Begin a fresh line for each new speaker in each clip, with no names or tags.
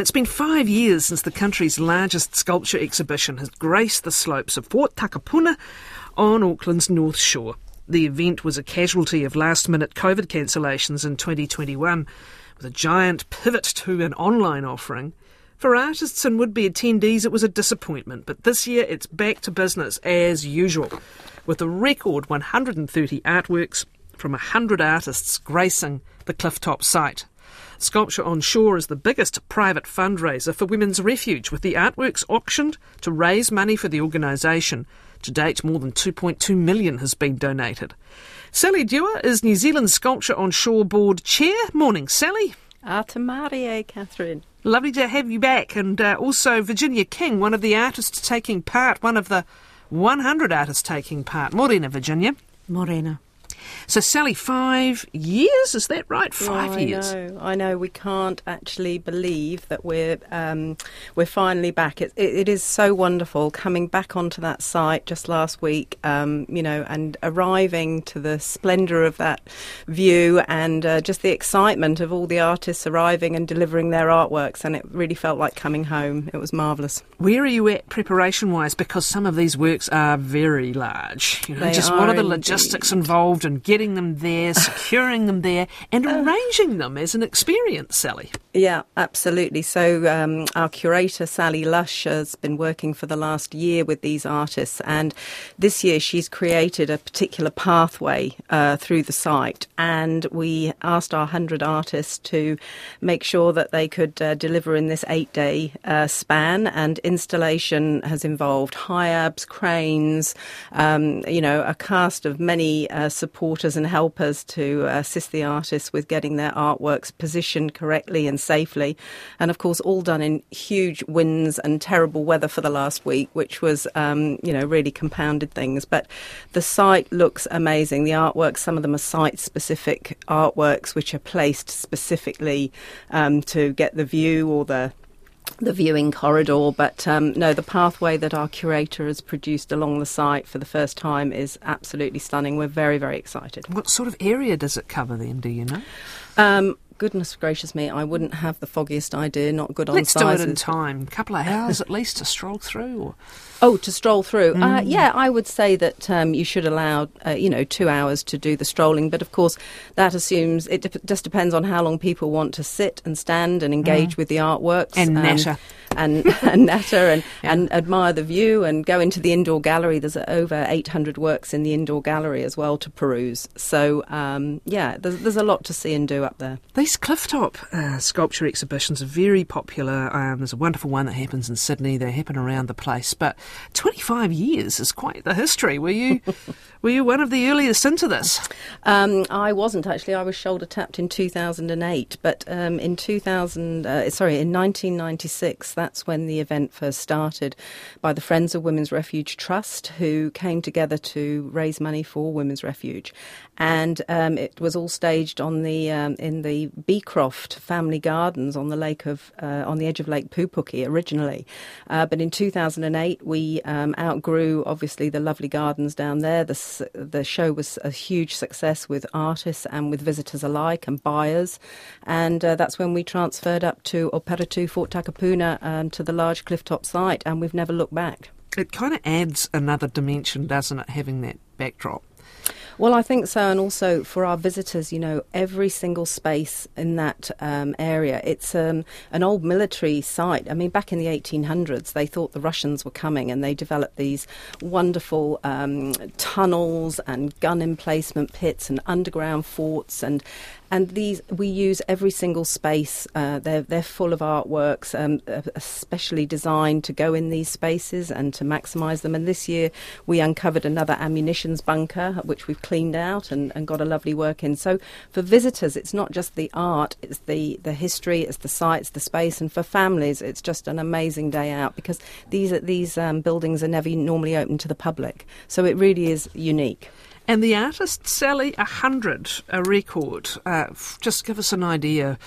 It's been five years since the country's largest sculpture exhibition has graced the slopes of Fort Takapuna on Auckland's North Shore. The event was a casualty of last minute COVID cancellations in 2021, with a giant pivot to an online offering. For artists and would be attendees, it was a disappointment, but this year it's back to business as usual, with a record 130 artworks from 100 artists gracing the Clifftop site. Sculpture on Shore is the biggest private fundraiser for Women's Refuge, with the artworks auctioned to raise money for the organisation. To date, more than 2.2 million has been donated. Sally Dewar is New Zealand Sculpture on Shore Board Chair. Morning, Sally.
Ata Marie, Catherine.
Lovely to have you back. And uh, also Virginia King, one of the artists taking part, one of the 100 artists taking part. Morena, Virginia.
Morena.
So, Sally, five years, is that right? Five
I
years.
know, I know. We can't actually believe that we're um, we're finally back. It, it, it is so wonderful coming back onto that site just last week. Um, you know, and arriving to the splendour of that view and uh, just the excitement of all the artists arriving and delivering their artworks. And it really felt like coming home. It was marvellous.
Where are you at preparation wise? Because some of these works are very large. You know,
They
just what
are
are the
indeed.
logistics involved in getting them there, securing them there, and arranging them as an experience, Sally?
Yeah, absolutely. So, um, our curator, Sally Lush, has been working for the last year with these artists, and this year she's created a particular pathway uh, through the site. And we asked our 100 artists to make sure that they could uh, deliver in this eight day uh, span, and installation has involved HIABs, cranes, um, you know, a cast of many uh, supporters and helpers to assist the artists with getting their artworks positioned correctly and safely. And of course, all done in huge winds and terrible weather for the last week, which was, um, you know, really compounded things. But the site looks amazing. The artworks, some of them are site specific artworks, which are placed specifically um, to get the view or the the viewing corridor. But um, no, the pathway that our curator has produced along the site for the first time is absolutely stunning. We're very, very excited.
What sort of area does it cover then, do you know?
Um, goodness gracious me, I wouldn't have the foggiest idea. Not good on
Let's do it in time. A couple of hours at least to stroll through. Or...
Oh, to stroll through.
Mm.
Uh, yeah, I would say that um, you should allow, uh, you know, two hours to do the strolling. But of course, that assumes it dep just depends on how long people want to sit and stand and engage with the artworks
Mm. And
um,
natter.
and and natter and,
Yeah.
and admire the view and go into the indoor gallery. There's over 800 works in the indoor gallery as well to peruse. So um, yeah, there's, there's a lot to see and do up there.
These clifftop uh, sculpture exhibitions are very popular. Um, there's a wonderful one that happens in Sydney. They happen around the place. But 25 years is quite the history. Were you were you one of the earliest into this?
Um, I wasn't actually. I was shoulder tapped in 2008, but um, in 2000, uh, sorry, in 1996, that's when the event first started by the Friends of Women's Refuge Trust, who came together to raise money for Women's Refuge, and um, it was all staged on the um, in the Beecroft Family Gardens on the lake of uh, on the edge of Lake Pupuke originally, uh, but in 2008 we um, outgrew obviously the lovely gardens down there. The the show was a huge success with artists and with visitors alike and buyers, and uh, that's when we transferred up to Operatu Fort Takapuna um, to the large clifftop site, and we've never looked back.
It kind of adds another dimension, doesn't it, having that backdrop?
Well, I think so, and also for our visitors, you know, every single space in that um, area, it's um, an old military site. I mean, back in the 1800s, they thought the Russians were coming, and they developed these wonderful um, tunnels and gun emplacement pits and underground forts, and and these we use every single space. Uh, they're they're full of artworks, um, uh, especially designed to go in these spaces and to maximise them. And this year we uncovered another ammunitions bunker, which we've cleaned out and, and got a lovely work in. So for visitors, it's not just the art; it's the the history, it's the sites, the space, and for families, it's just an amazing day out because these these um, buildings are never normally open to the public. So it really is unique.
And the artist, Sally, a hundred, a record. Uh, just give us an idea.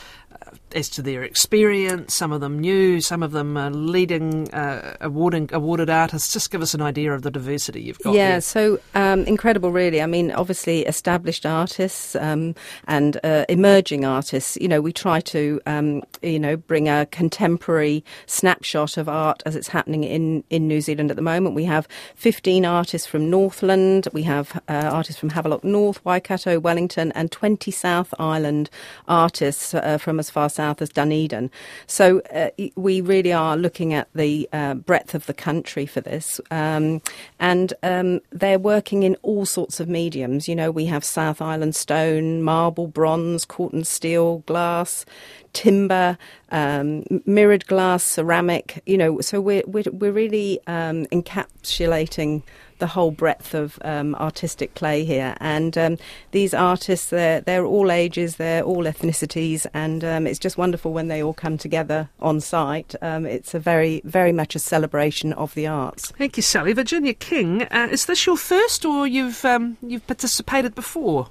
As to their experience. Some of them new, some of them are leading uh, awarding awarded artists. Just give us an idea of the diversity you've got.
Yeah,
there.
so um, incredible, really. I mean, obviously established artists um, and uh, emerging artists. You know, we try to um, you know bring a contemporary snapshot of art as it's happening in in New Zealand at the moment. We have 15 artists from Northland. We have uh, artists from Havelock North, Waikato, Wellington, and 20 South Island artists uh, from as far south as Dunedin. So uh, we really are looking at the uh, breadth of the country for this. Um, and um, they're working in all sorts of mediums. You know, we have South Island stone, marble, bronze, Corten steel, glass, timber, um, mirrored glass, ceramic. You know, so we're we're, we're really um, encapsulating the whole breadth of um, artistic play here. And um, these artists, they're, they're all ages, they're all ethnicities, and um, it's just wonderful when they all come together on site. Um, it's a very, very much a celebration of the arts.
Thank you, Sally. Virginia King, uh, is this your first, or you've um, you've participated before?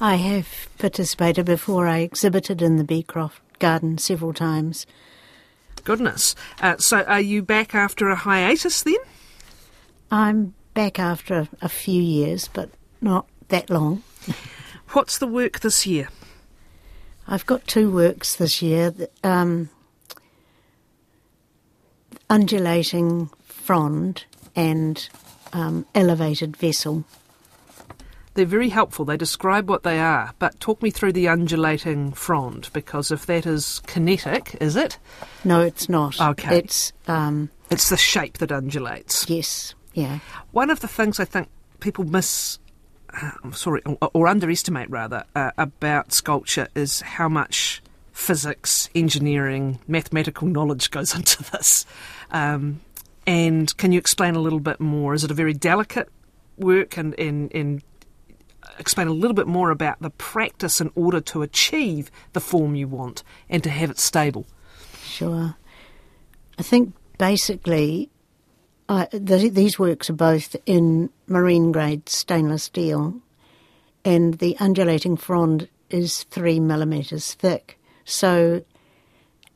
I have participated before. I exhibited in the Beecroft Garden several times.
Goodness. Uh, so, are you back after a hiatus then?
I'm back after a, few years, but not that long.
What's the work this year?
I've got two works this year um, undulating frond and um, elevated vessel.
They're very helpful. They describe what they are, but talk me through the undulating frond because if that is kinetic, is it?
No, it's not.
Okay.
It's um,
it's the shape that undulates.
Yes. Yeah.
One of the things I think people miss, uh, sorry, or, or, underestimate rather, uh, about sculpture is how much physics, engineering, mathematical knowledge goes into this. Um, and can you explain a little bit more? Is it a very delicate work and, and, and explain a little bit more about the practice in order to achieve the form you want and to have it stable?
Sure. I think basically the, these works are both in marine grade stainless steel, and the undulating frond is three millimetres thick. So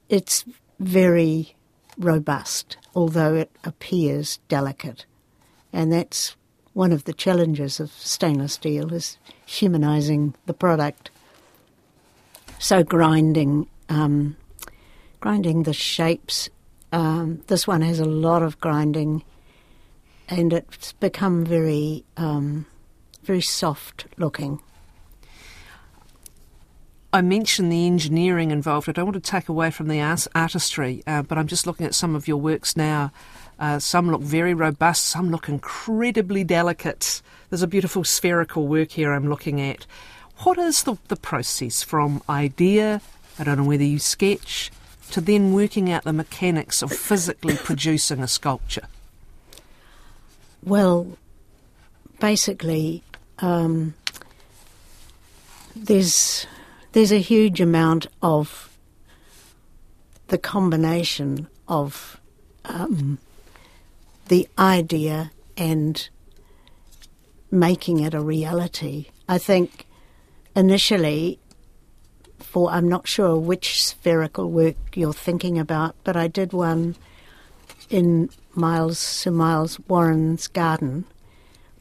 it's very robust, although it appears delicate. And that's one of the challenges of stainless steel is humanising the product. So grinding, um, grinding the shapes um, this one has a lot of grinding, and it's become very, um, very soft looking.
I mentioned the engineering involved. I don't want to take away from the artistry, uh, but I'm just looking at some of your works now. Uh, some look very robust, some look incredibly delicate. There's a beautiful spherical work here I'm looking at. What is the, the process from idea? I don't know whether you sketch to then working out the mechanics of physically producing a sculpture?
Well, basically, um, there's there's a huge amount of the combination of um, the idea and making it a reality. I think initially for, I'm not sure which spherical work you're thinking about, but I did one in Miles, Sir Miles Warren's garden,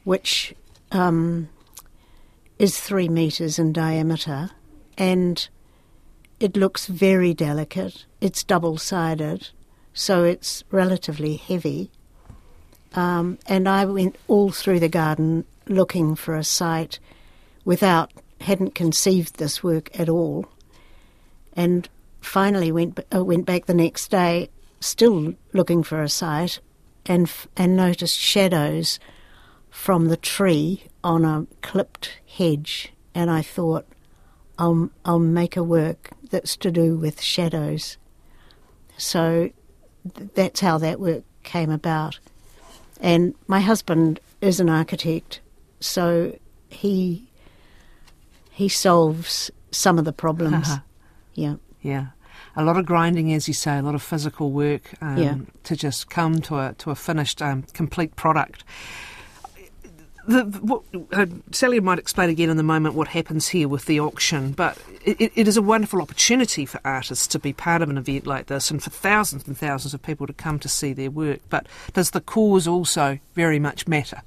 which um, is three metres in diameter, and it looks very delicate. It's double sided, so it's relatively heavy. Um, and I went all through the garden looking for a site without hadn't conceived this work at all and finally went uh, went back the next day, still looking for a site, and and noticed shadows from the tree on a clipped hedge, and I thought, I'll I'll make a work that's to do with shadows. So th- that's how that work came about. And my husband is an architect, so he he solves some of the problems. Uh-huh. Yeah.
Yeah. A lot of grinding, as you say, a lot of physical work um,
yeah.
to just come to a to a finished, um, complete product. The, what, uh, Sally might explain again in a moment what happens here with the auction, but it, it is a wonderful opportunity for artists to be part of an event like this and for thousands and thousands of people to come to see their work. But does the cause also very much matter?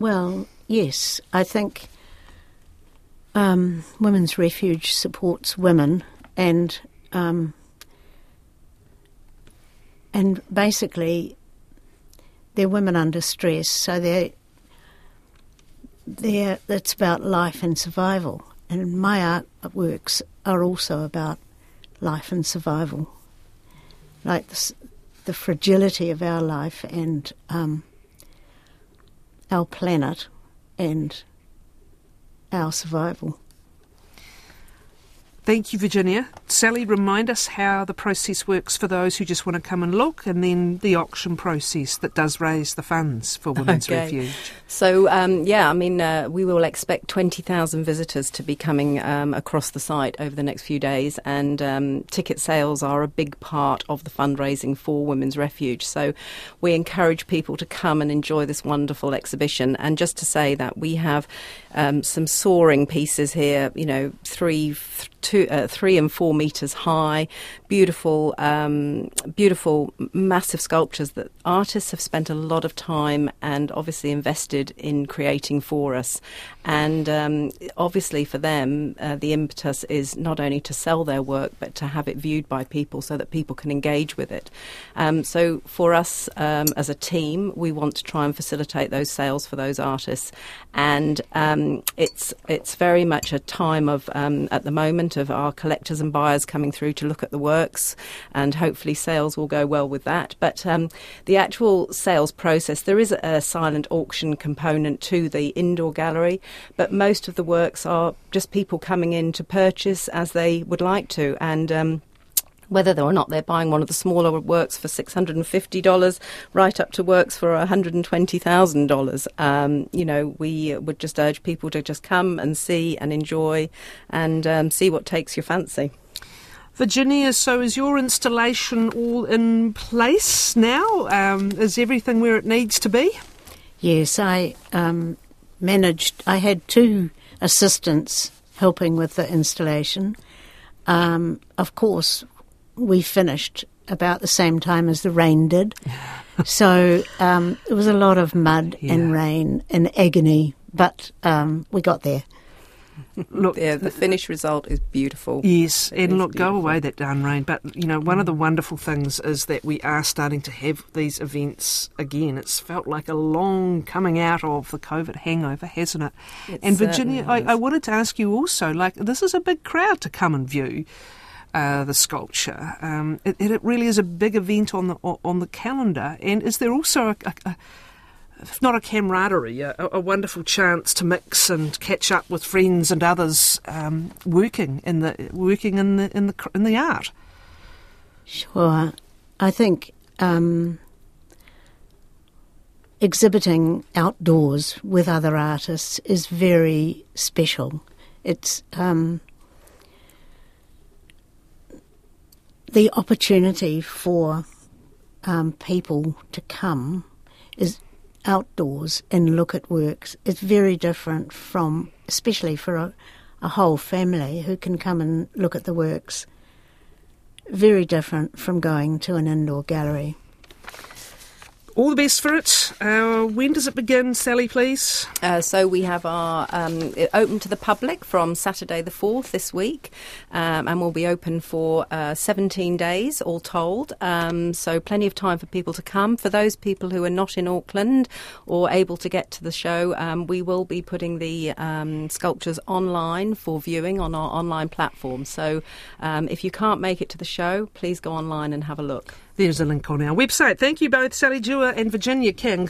Well, yes. I think um, Women's Refuge supports women and um, and basically they're women under stress, so they're, they're, it's about life and survival. And my artworks are also about life and survival, like the, the fragility of our life and um, our planet and our survival.
Thank you, Virginia. Sally, remind us how the process works for those who just want to come and look, and then the auction process that does raise the funds for Women's okay. Refuge.
So, um, yeah, I mean, uh, we will expect 20,000 visitors to be coming um, across the site over the next few days, and um, ticket sales are a big part of the fundraising for Women's Refuge. So, we encourage people to come and enjoy this wonderful exhibition. And just to say that we have um, some soaring pieces here, you know, three. Th- two, uh, three and four meters high, beautiful, um, beautiful, massive sculptures that artists have spent a lot of time and obviously invested in creating for us. And um, obviously, for them, uh, the impetus is not only to sell their work but to have it viewed by people so that people can engage with it. Um, so, for us um, as a team, we want to try and facilitate those sales for those artists. And um, it's it's very much a time of um, at the moment of our collectors and buyers coming through to look at the works, and hopefully sales will go well with that. But um, the actual sales process, there is a silent auction component to the indoor gallery but most of the works are just people coming in to purchase as they would like to. And um, whether or not they're buying one of the smaller works for $650 right up to works for $120,000. Um, you know, we would just urge people to just come and see and enjoy and um, see what takes your fancy.
Virginia, so is your installation all in place now? Um, is everything where it needs to be?
Yes, I um, managed, I had two assistants helping with the installation. Um, of course, we finished about the same time as the rain did. so um, it was a lot of mud yeah. and rain and agony, but um, we got there
look, yeah, the finished result is beautiful.
Yes, it and look, beautiful. go away that darn rain. But you know, one of the wonderful things is that we are starting to have these events again. It's felt like a long coming out of the COVID hangover, hasn't it? it and Virginia, I, I, wanted to ask you also, like, this is a big crowd to come and view. Uh, the sculpture. Um, it, it, really is a big event on the on the calendar. And is there also a, a, if not a camaraderie, a, a, wonderful chance to mix and catch up with friends and others um, working in the working in the in the in the art.
Sure, I think um, exhibiting outdoors with other artists is very special. It's um, the opportunity for um, people to come is outdoors and look at works is very different from, especially for a, a whole family who can come and look at the works, very different from going to an indoor gallery
all the best for it. Uh, when does it begin, Sally, please?
Uh, so we have our um, open to the public from Saturday the 4th this week, um, and we'll be open for uh, 17 days, all told. Um, so plenty of time for people to come. For those people who are not in Auckland or able to get to the show, um, we will be putting the um, sculptures online for viewing on our online platform. So um, if you can't make it to the show, please go online and have a look.
There's a link on our website. Thank you both, Sally Dewar and Virginia King.